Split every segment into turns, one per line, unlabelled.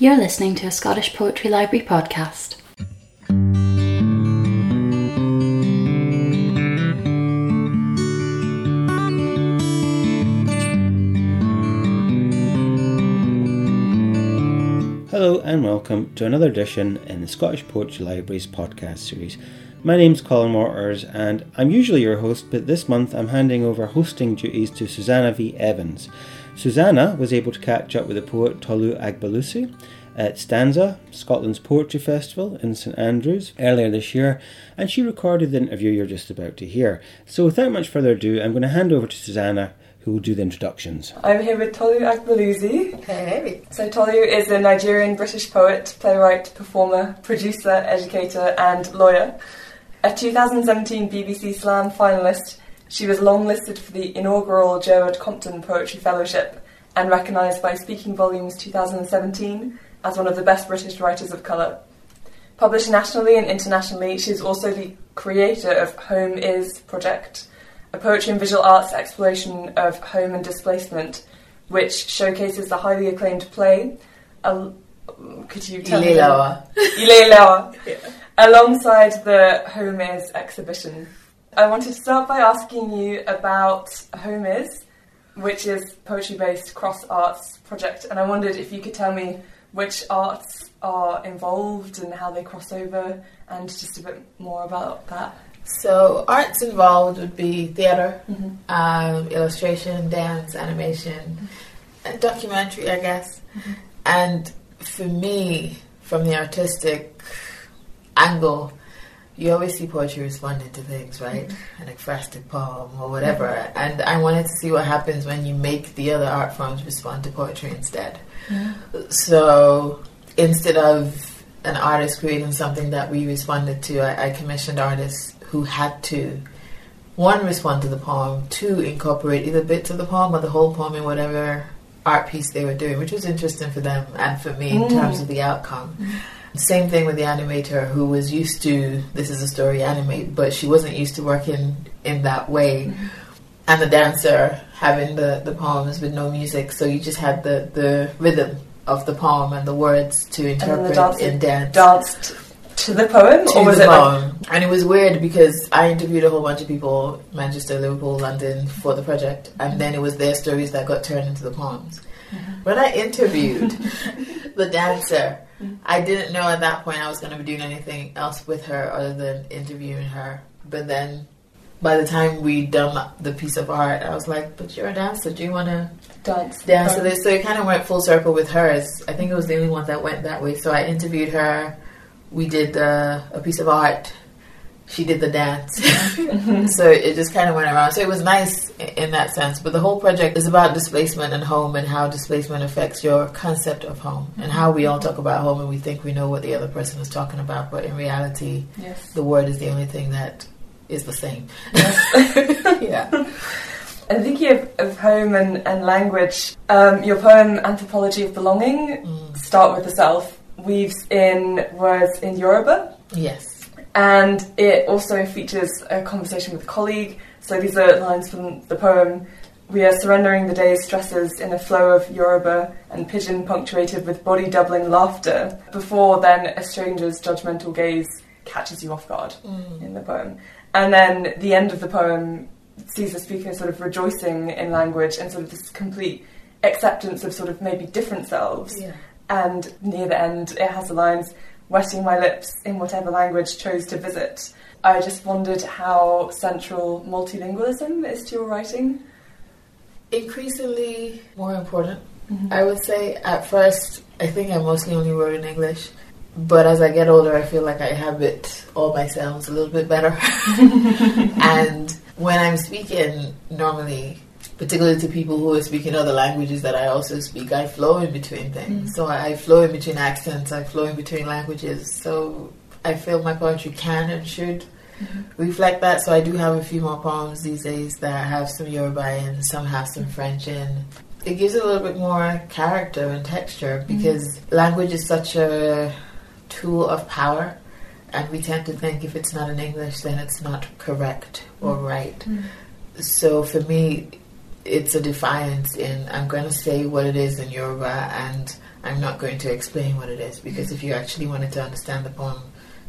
You're listening to a Scottish Poetry Library podcast.
Hello and welcome to another edition in the Scottish Poetry Library's podcast series. My name's Colin Waters and I'm usually your host, but this month I'm handing over hosting duties to Suzannah V. Evans. Suzannah was able to catch up with the poet Tolu Agbelusi at StAnza, Scotland's Poetry Festival in St Andrews earlier this year, and she recorded the interview you're just about to hear. So without much further ado, I'm going to hand over to Suzannah who will do the introductions.
I'm here with Tolu Agbelusi.
Hey.
So Tolu is a Nigerian British poet, playwright, performer, producer, educator and lawyer. A 2017 BBC Slam finalist, she was longlisted for the inaugural Jerwood Compton Poetry Fellowship and recognised by Speaking Volumes 2017 as one of the best British writers of colour. Published nationally and internationally, she is also the creator of Home Is Project, a poetry and visual arts exploration of home and displacement, which showcases the highly acclaimed play. Al- could you tell me?
Ileilawa.
Ileilawa. Alongside the Home Is exhibition. I wanted to start by asking you about Home Is, which is poetry-based cross arts project, and I wondered if you could tell me which arts are involved and how they cross over, and just a bit more about that.
So, arts involved would be theater,
Mm-hmm.
um, illustration, dance, animation, and documentary, I guess.
Mm-hmm.
And for me, from the artistic angle, you always see poetry responding to things, right? Mm-hmm. An ekphrastic poem or whatever. And I wanted to see what happens when you make the other art forms respond to poetry instead. Mm-hmm. So instead of an artist creating something that we responded to, I, I commissioned artists who had to one respond to the poem, two incorporate either bits of the poem or the whole poem in whatever art piece they were doing, which was interesting for them and for me in terms mm-hmm. of the outcome. Same thing with the animator who was used to this is a story animate, but she wasn't used to working in that way. Mm-hmm. And the dancer having the, the poems with no music, so you just had the, the rhythm of the poem and the words to
And
interpret
dancer
in dance
danced to the poem,
to
or was
the
it like
poem. and it was weird because I interviewed a whole bunch of people, Manchester, Liverpool, London, for the project, and then it was their stories that got turned into the poems. Mm-hmm. When I interviewed the dancer, I didn't know at that point I was going to be doing anything else with her other than interviewing her. But then, by the time we'd done the piece of art, I was like, "But you're a dancer. Do you want to
dance?
dance to this?" So it kind of went full circle with hers. I think it was the only one that went that way. So I interviewed her. We did uh, a piece of art. She did the dance. so it just kind of went around. So it was nice in that sense. But the whole project is about displacement and home and how displacement affects your concept of home and how we all talk about home and we think we know what the other person is talking about, but in reality,
Yes.
the word is the only thing that is the same. yeah.
And thinking of, of home and, and language, um, your poem Anthropology of Belonging,
Mm.
Start with the Self, weaves in words in Yoruba,
Yes.
And it also features a conversation with a colleague. So these are lines from the poem. We are surrendering the day's stresses in a flow of Yoruba and pidgin punctuated with body doubling laughter, before then a stranger's judgmental gaze catches you off guard
Mm.
in the poem. And then the end of the poem sees the speaker sort of rejoicing in language and sort of this complete acceptance of sort of maybe different selves.
Yeah.
And near the end, it has the lines, wetting my lips in whatever language chose to visit. I just wondered how central multilingualism is to your writing.
Increasingly more important. Mm-hmm. I would say at first, I think I mostly only wrote in English. But as I get older, I feel like I habit all my sounds a little bit better. and when I'm speaking, normally, particularly to people who are speaking other languages that I also speak, I flow in between things. Mm. So I, I flow in between accents, I flow in between languages. So I feel my poetry can and should mm-hmm. reflect that. So I do have a few more poems these days that have some Yoruba in, some have some French in. It gives it a little bit more character and texture mm-hmm. because language is such a tool of power, and we tend to think if it's not in English, then it's not correct or mm. right. Mm. So for me, it's a defiance in I'm going to say what it is in Yoruba, and I'm not going to explain what it is because if you actually wanted to understand the poem,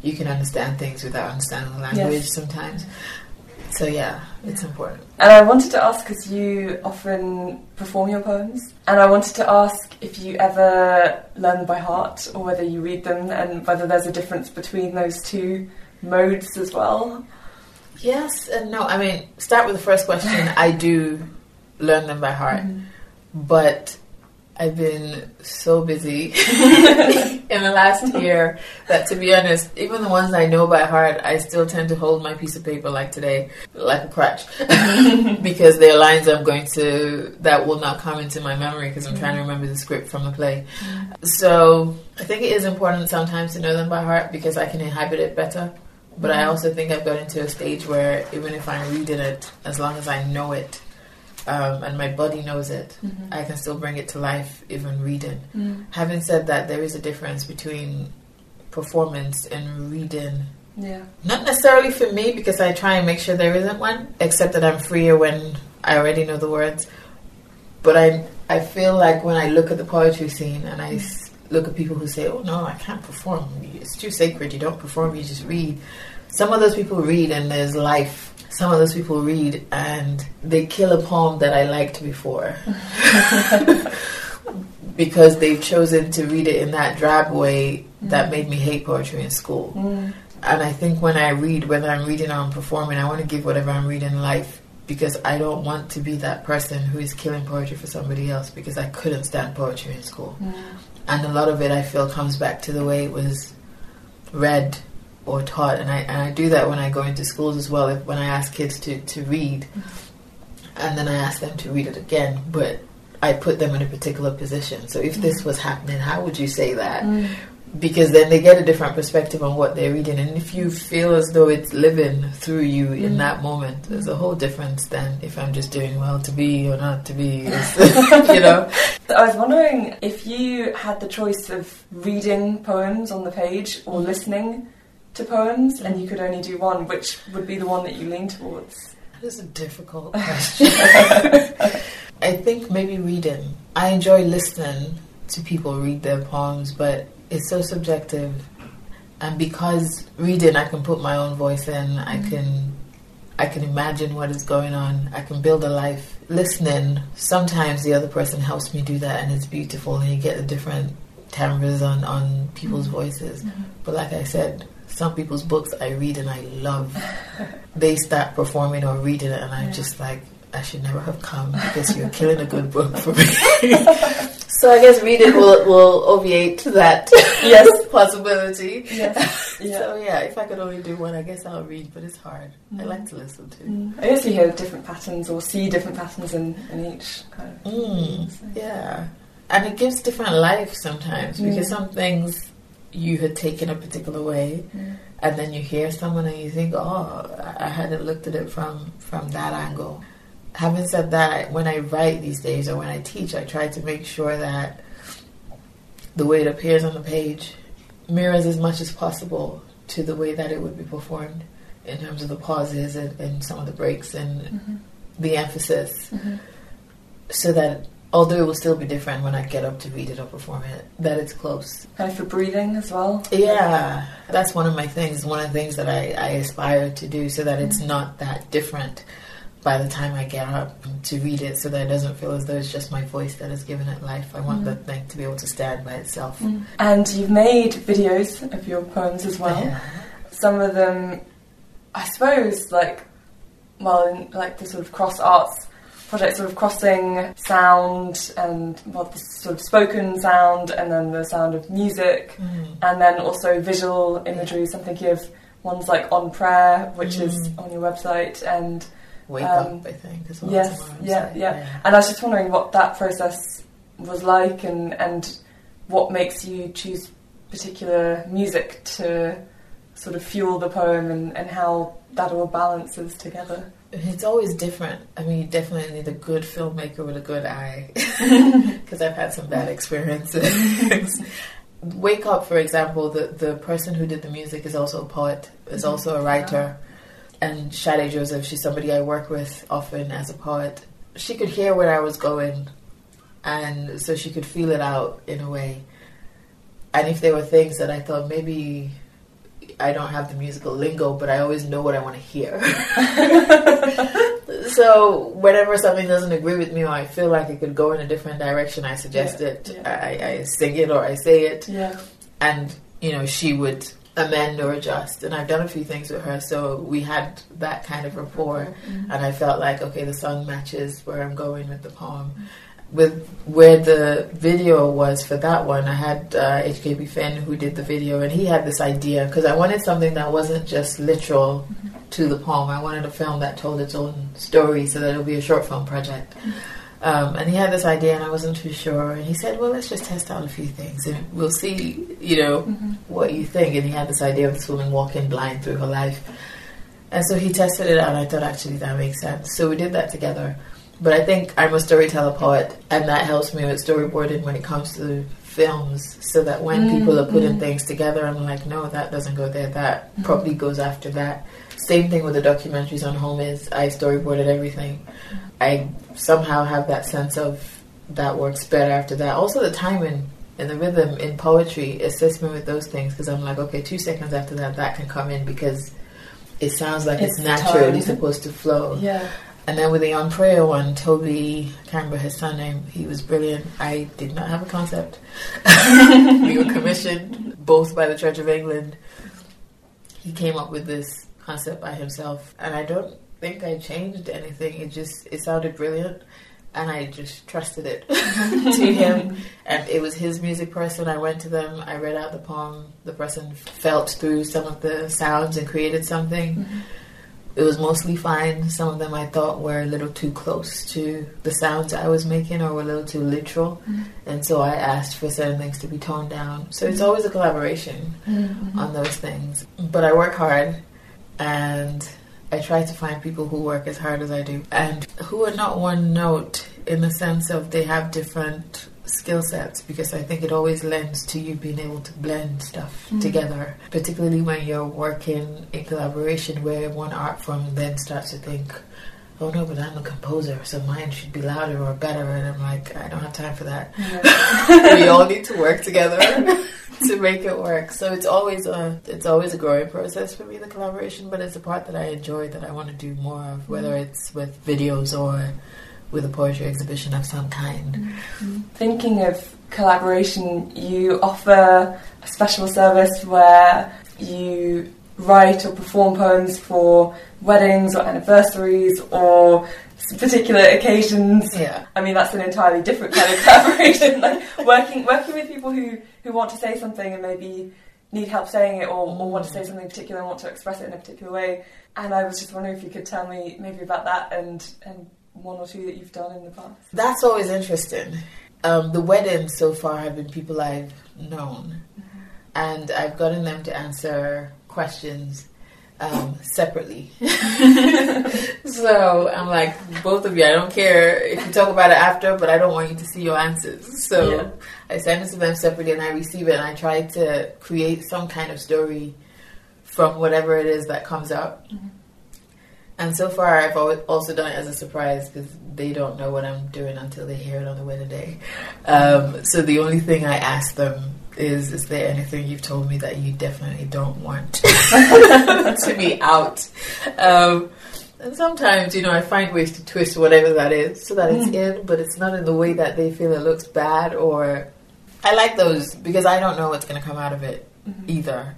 you can understand things without understanding the language
Yes.
sometimes. So yeah, it's important.
And I wanted to ask because you often perform your poems, and I wanted to ask if you ever learn them by heart or whether you read them, and whether there's a difference between those two modes as well.
Yes and no. I mean, start with the first question. I do learn them by heart, mm-hmm. but I've been so busy in the last year that, to be honest, even the ones I know by heart, I still tend to hold my piece of paper like today, like a crutch, mm-hmm. because there are lines I'm going to that will not come into my memory because I'm trying to remember the script from the play. Mm-hmm. So I think it is important sometimes to know them by heart because I can inhabit it better. But I also think I've got into a stage where even if I'm reading it, as long as I know it um, and my body knows it, mm-hmm. I can still bring it to life even reading. Mm. Having said that, there is a difference between performance and reading.
Yeah.
Not necessarily for me because I try and make sure there isn't one, except that I'm freer when I already know the words. But I I feel like when I look at the poetry scene and I mm. s- look at people who say, "Oh no, I can't perform. It's too sacred. You don't perform. You just read." Some of those people read and there's life. Some of those people read and they kill a poem that I liked before because they've chosen to read it in that drab way that mm. made me hate poetry in school. Mm. And I think when I read, whether I'm reading or I'm performing, I want to give whatever I'm reading life because I don't want to be that person who is killing poetry for somebody else because I couldn't stand poetry in school. Mm. And a lot of it I feel comes back to the way it was read or taught. And I, and I do that when I go into schools as well. If, when I ask kids to, to read, mm-hmm. and then I ask them to read it again, but I put them in a particular position. So if this mm-hmm. was happening, how would you say that? Mm. Because then they get a different perspective on what they're reading, and if you feel as though it's living through you in mm. that moment, there's a mm. whole difference than if I'm just doing well to be or not to be. You know,
I was wondering if you had the choice of reading poems on the page or listening to poems, and you could only do one, which would be the one that you lean towards?
That is a difficult question. I think maybe reading. I enjoy listening to people read their poems, but it's so subjective. And because reading, I can put my own voice in. I mm-hmm. can, I can imagine what is going on. I can build a life. Listening, sometimes the other person helps me do that, and it's beautiful. And you get the different timbres on on people's mm-hmm. voices. Mm-hmm. But like I said, some people's books I read and I love. they start performing or reading it, and I'm just like, I should never have come because you're killing a good book for me. so I guess reading will will obviate that
Yes.
possibility.
Yes. Yeah.
So yeah, if I could only do one, I guess I'll read, but it's hard. I like to listen to.
I guess you hear different patterns or see different patterns in, in each kind of.
Mm, yeah, and it gives different life sometimes because
Mm.
some things you had taken a particular way, mm. and then you hear someone and you think, "Oh, I hadn't looked at it from from that angle." Having said that, when I write these days or when I teach, I try to make sure that the way it appears on the page mirrors as much as possible to the way that it would be performed in terms of the pauses and, and some of the breaks and mm-hmm. the emphasis mm-hmm. so that although it will still be different when I get up to read it or perform it, that it's close.
Kind of for breathing as well.
Yeah, that's one of my things. One of the things that I, I aspire to do so that it's mm-hmm. not that different by the time I get up to read it so that it doesn't feel as though it's just my voice that has given it life. I want the mm-hmm. thing to be able to stand by itself. Mm.
And you've made videos of your poems as well.
Yeah.
Some of them, I suppose, like, well, in, like the sort of cross arts project, sort of crossing sound and well, the sort of spoken sound, and then the sound of music,
Mm.
and then also visual imagery. So I'm thinking of ones like On Prayer, which is
Mm.
on your website, and
Wake
Um,
up, I think, as well.
yes,
tomorrow,
yeah, yeah. And I was just wondering what that process was like and, and what makes you choose particular music to sort of fuel the poem and, and how that all balances together.
It's always different. I mean, you definitely need a good filmmaker with a good eye because I've had some bad experiences. Wake Up, for example, the, the person who did the music is also a poet, is mm-hmm. also a writer. And Shade Joseph, she's somebody I work with often as a poet. She could hear where I was going, and so she could feel it out in a way. and if there were things that I thought maybe I don't have the musical lingo, but I always know what I want to hear. so whenever something doesn't agree with me or I feel like it could go in a different direction, I suggest
Yeah,
it.
yeah.
I, I sing it or I say it,
Yeah.
and you know she would amend or adjust. And I've done a few things with her, so we had that kind of rapport,
Mm-hmm.
and I felt like okay, the song matches where I'm going with the poem. With where the video was for that one, I had uh, HKB Finn who did the video, and he had this idea because I wanted something that wasn't just literal to the poem. I wanted a film that told its own story, so that it would be a short film project. Um, and he had this idea, and I wasn't too sure. And he said, "Well, let's just test out a few things, and we'll see, you know, what you think." And he had this idea of this woman walking blind through her life, and so he tested it out. And I thought, actually, that makes sense. So we did that together. But I think I'm a storyteller poet, and that helps me with storyboarding when it comes to films, so that when people are putting mm-hmm. things together, I'm like, no, that doesn't go there. That probably goes after that. Same thing with the documentaries on home is I storyboarded everything. I somehow have that sense of that works better after that. Also, the timing and the rhythm in poetry assists me with those things because I'm like, okay, two seconds after that, that can come in because it sounds like it's,
It's
supposed to flow.
Yeah.
And then with the On Prayer one, Toby, I can't remember his surname, he was brilliant. I did not have a concept. we were commissioned both by the Church of England. He came up with this concept by himself, and I don't think I changed anything. It just it sounded brilliant, and I just trusted it to him. And it was his music person. I went to them. I read out the poem. The person felt through some of the sounds and created something. Mm-hmm. It was mostly fine. Some of them I thought were a little too close to the sounds I was making or were a little too literal. Mm-hmm. And so I asked for certain things to be toned down. So it's always a collaboration mm-hmm. on those things. But I work hard and I try to find people who work as hard as I do and who are not one note in the sense of they have different skill sets because I think it always lends to you being able to blend stuff mm-hmm. together, particularly when you're working in collaboration where one art form then starts to think, oh no, but I'm a composer, so mine should be louder or better. And I'm like, I don't have time for that. we all need to work together to make it work. So it's always a it's always a growing process for me, the collaboration. But it's a part that I enjoy that I want to do more of, whether mm-hmm. it's with videos or with a poetry exhibition of some kind. Mm-hmm.
Thinking of collaboration, you offer a special service where you write or perform poems for weddings or anniversaries or particular occasions.
Yeah.
I mean, that's an entirely different kind of collaboration. like working working with people who, who want to say something and maybe need help saying it or, or want to say something particular and want to express it in a particular way. And I was just wondering if you could tell me maybe about that and, and one or two that you've done in the past.
That's always interesting. Um, the weddings so far have been people I've known, and I've gotten them to answer questions um, separately. so I'm like, both of you, I don't care if you talk about it after, but I don't want you to see your answers. So
Yeah.
I send it to them separately, and I receive it, and I try to create some kind of story from whatever it is that comes up. And so far, I've al- also done it as a surprise because they don't know what I'm doing until they hear it on the wedding day. Um, so the only thing I ask them is, is there anything you've told me that you definitely don't want to be out? Um, and sometimes, you know, I find ways to twist whatever that is so that it's in, but it's not in the way that they feel it looks bad or. I like those because I don't know what's going to come out of it either.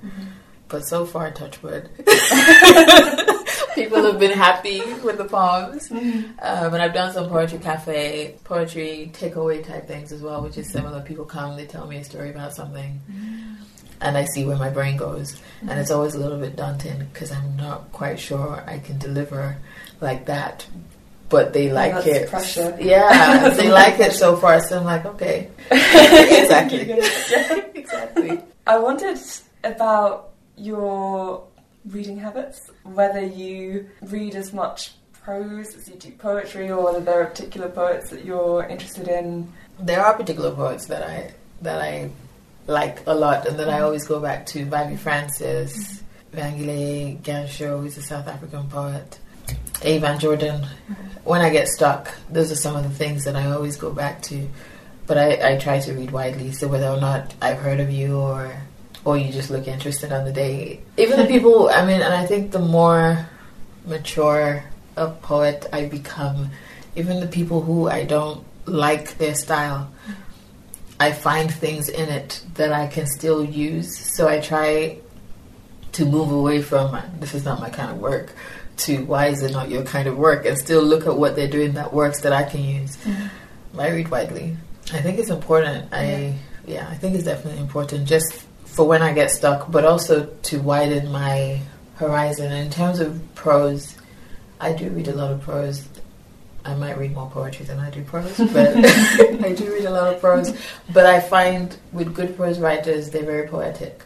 But so far, touch wood. People have been happy with the poems. Mm-hmm. Uh, um, and I've done some poetry cafe, poetry takeaway type things as well, which is similar. People come, they tell me a story about something, mm-hmm. and I see where my brain goes. And it's mm-hmm. always a little bit daunting because I'm not quite sure I can deliver like that. But they like
that's
it.
pressure.
Yeah, they like it so far. So I'm like, okay. exactly.
Yeah.
Exactly.
I wondered about your reading habits, whether you read as much prose as you do poetry, or whether there are particular poets that you're interested in.
There are particular poets that I that I like a lot and that I mm-hmm. always go back to. Vievee Francis, mm-hmm. Vangile Gantsho, who's a South African poet. A. Van Jordan. Mm-hmm. When I get stuck, those are some of the things that I always go back to. but I, I try to read widely. So whether or not I've heard of you or or you just look interested on the day, even the people. I mean, and I think the more mature a poet I become, even the people who I don't like their style, I find things in it that I can still use. So I try to move away from this is not my kind of work to why is it not your kind of work and still look at what they're doing that works that I can use. Mm-hmm. I read widely. I think it's important. Yeah. I yeah, I think it's definitely important just for when I get stuck, but also to widen my horizon. In terms of prose, I do read a lot of prose. I might read more poetry than I do prose, but I do read a lot of prose. But I find with good prose writers, they're very poetic.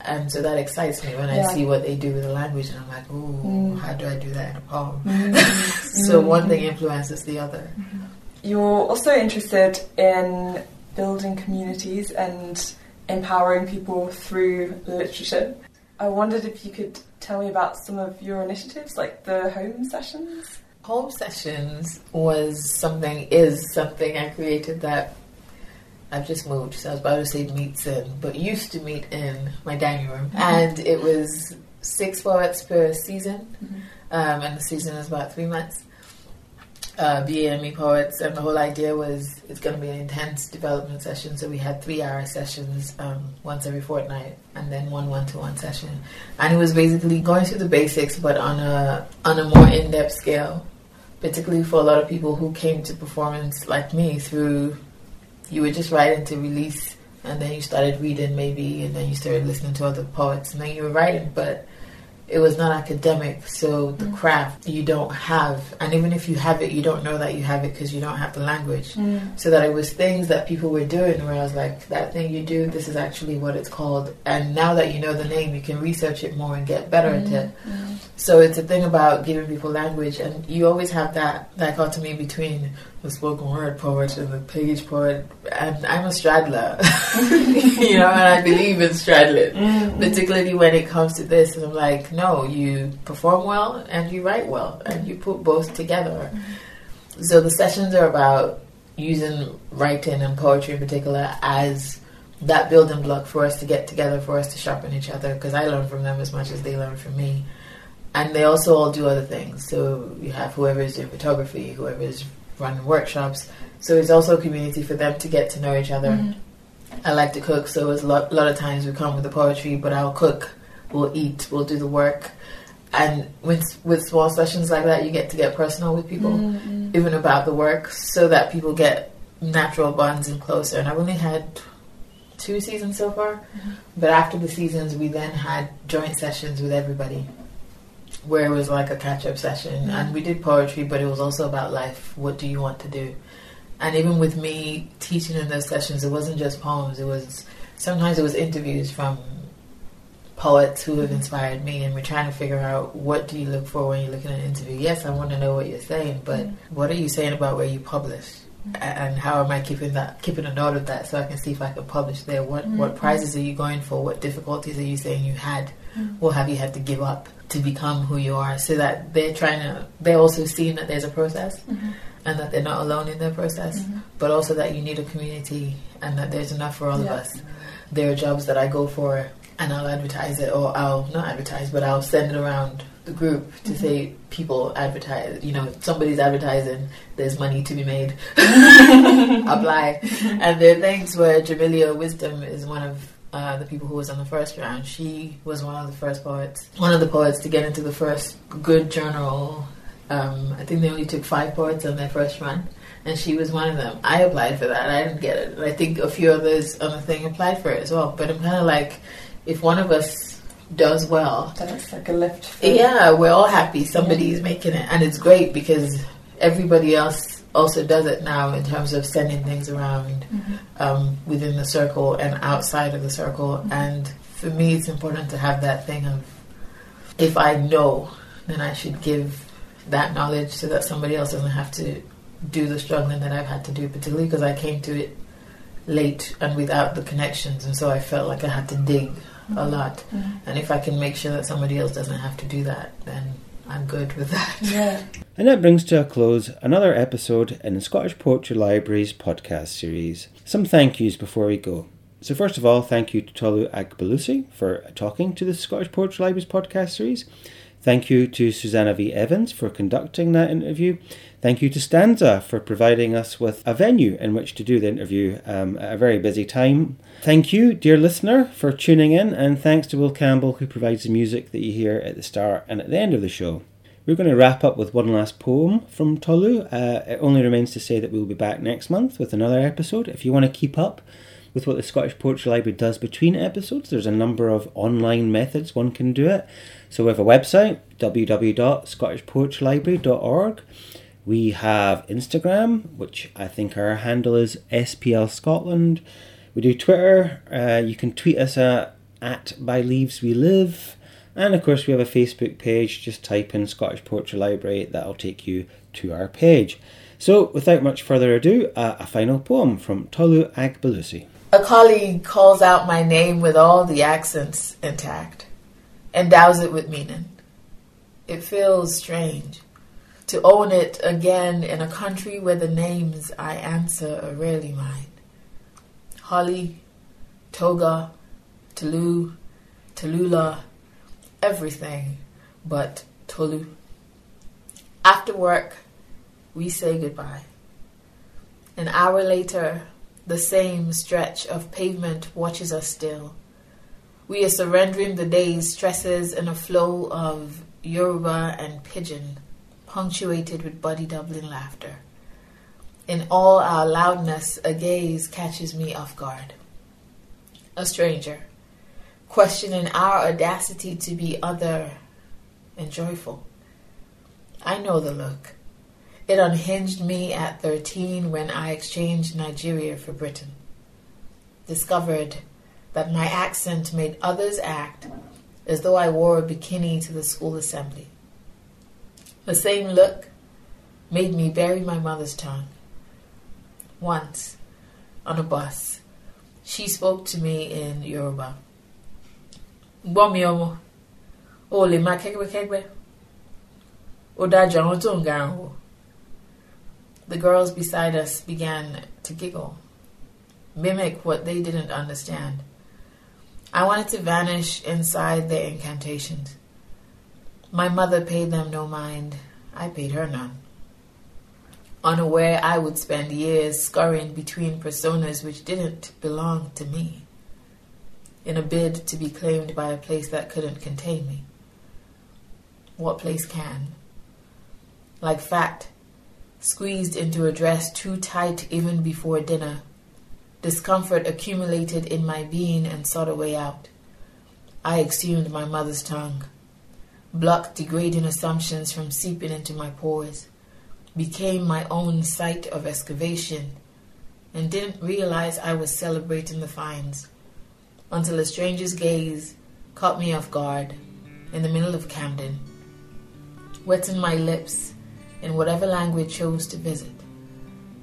And so that excites me when yeah. I see what they do with the language, and I'm like, "Ooh, mm. how do I do that in a poem?" Mm. so mm. one thing influences the other.
Mm-hmm. You're also interested in building communities and empowering people through literature. I wondered if you could tell me about some of your initiatives, like the home sessions.
Home sessions was something, is something I created that I've just moved, so I was about to say meets in, but used to meet in my dining room. Mm-hmm. And it was six poets per season, mm-hmm. um, and the season is about three months. Uh, BAME poets, and the whole idea was it's going to be an intense development session. So we had three hour sessions um, once every fortnight, and then one one to one session. And it was basically going through the basics, but on a on a more in depth scale. Particularly for a lot of people who came to performance like me through you were just writing to release and then you started reading maybe and then you started listening to other poets and then you were writing but it was not academic so the mm. craft you don't have and even if you have it you don't know that you have it because you don't have the language mm. so that it was things that people were doing where i was like that thing you do this is actually what it's called and now that you know the name you can research it more and get better mm. at it mm. so it's a thing about giving people language and you always have that dichotomy between the spoken word poet and the page poet, and I'm a straddler, you know, and I believe in straddling, mm-hmm. particularly when it comes to this. And I'm like, no, you perform well and you write well, and you put both together. Mm-hmm. So the sessions are about using writing and poetry in particular as that building block for us to get together, for us to sharpen each other, because I learn from them as much as they learn from me. And they also all do other things. So you have whoever is doing photography, whoever is run workshops. So it's also a community for them to get to know each other. Mm-hmm. I like to cook, so it's a lot, lot of times we come with the poetry, but I'll cook, we'll eat, we'll do the work. And with, with small sessions like that, you get to get personal with people, mm-hmm. even about the work, so that people get natural bonds and closer. And I've only had two seasons so far, mm-hmm. but after the seasons, we then had joint sessions with everybody where it was like a catch up session. Mm-hmm. And we did poetry, but it was also about life. What do you want to do? And even with me teaching in those sessions, it wasn't just poems. It was sometimes it was interviews from poets who have mm-hmm. inspired me, and we're trying to figure out what do you look for when you're looking at an interview. Yes, I want to know what you're saying, but mm-hmm. what are you saying about where you publish? And how am I keeping that, keeping a note of that, so I can see if I can publish there? What mm-hmm. what prizes are you going for? What difficulties are you saying you had? What have you had to give up? to become who you are so that they're trying to they're also seeing that there's a process mm-hmm. and that they're not alone in their process mm-hmm. but also that you need a community and that there's enough for all yeah. of us there are jobs that i go for and i'll advertise it or i'll not advertise but i'll send it around the group to mm-hmm. say people advertise you know somebody's advertising there's money to be made apply and there are things where Jamelia Wisdom is one of uh, the people who was on the first round. She was one of the first poets, one of the poets to get into the first good journal. Um, I think they only took five poets on their first run, and she was one of them. I applied for that. I didn't get it. I think a few others on the thing applied for it as well. But I'm kind of like, if one of us does well,
then it's like a lift.
yeah, we're all happy. Somebody's yeah. making it, and it's great because everybody else also does it now in terms of sending things around mm-hmm. um, within the circle and outside of the circle. Mm-hmm. And for me, it's important to have that thing of if I know, then I should give that knowledge so that somebody else doesn't have to do the struggling that I've had to do, particularly because I came to it late and without the connections, and so I felt like I had to dig mm-hmm. a lot. Mm-hmm. And if I can make sure that somebody else doesn't have to do that, then I'm good with that.
Yeah.
And that brings to a close another episode in the Scottish Poetry Library's podcast series. Some thank yous before we go. So, first of all, thank you to Tolu Agbelusi for talking to the Scottish Poetry Library's podcast series. Thank you to Suzannah V. Evans for conducting that interview. Thank you to StAnza for providing us with a venue in which to do the interview um, at a very busy time. Thank you, dear listener, for tuning in, and thanks to Will Campbell, who provides the music that you hear at the start and at the end of the show. We're going to wrap up with one last poem from Tolu. Uh, it only remains to say that we'll be back next month with another episode. If you want to keep up with what the Scottish Poetry Library does between episodes, there's a number of online methods one can do it. So we have a website, www.scottishpoetrylibrary.org. We have Instagram, which I think our handle is SPL Scotland. We do Twitter. Uh, you can tweet us at, at By Leaves We Live. And of course, we have a Facebook page. Just type in Scottish Poetry Library, that'll take you to our page. So, without much further ado, uh, a final poem from Tolu Agbelusi.
A colleague calls out my name with all the accents intact, endows it with meaning. It feels strange to own it again in a country where the names I answer are rarely mine. Holly, Toga, Tulu, Tallulah, everything but Tolu. After work, we say goodbye. An hour later, the same stretch of pavement watches us still. We are surrendering the day's stresses in a flow of Yoruba and pidgin, punctuated with body doubling laughter. In all our loudness, a gaze catches me off guard. A stranger, questioning our audacity to be other and joyful. I know the look. It unhinged me at 13 when I exchanged Nigeria for Britain. Discovered that my accent made others act as though I wore a bikini to the school assembly. The same look made me bury my mother's tongue. Once, on a bus, she spoke to me in Yoruba. Gbọ́mi ọmọ, o lè máa kẹ́gbẹ́kẹ́gbẹ́. Ó dájú àwọn. The girls beside us began to giggle, mimic what they didn't understand. I wanted to vanish inside their incantations. My mother paid them no mind. I paid her none. Unaware I would spend years scurrying between personas which didn't belong to me, in a bid to be claimed by a place that couldn't contain me. What place can? Like fat, squeezed into a dress too tight even before dinner. Discomfort accumulated in my being and sought a way out. I exhumed my mother's tongue, blocked degrading assumptions from seeping into my pores, became my own site of excavation, and didn't realize I was celebrating the finds until a stranger's gaze caught me off guard in the middle of Camden, wetting my lips in whatever language chose to visit,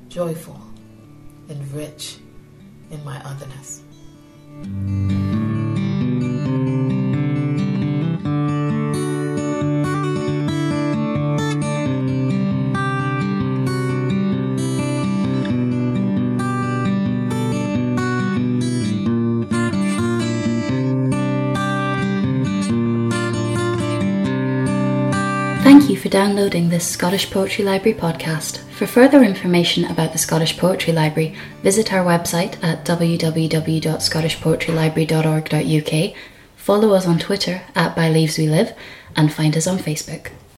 joyful and rich in my otherness.
For downloading this Scottish Poetry Library podcast. For further information about the Scottish Poetry Library, visit our website at www.scottishpoetrylibrary.org.uk, follow us on Twitter at By Leaves We Live, and find us on Facebook.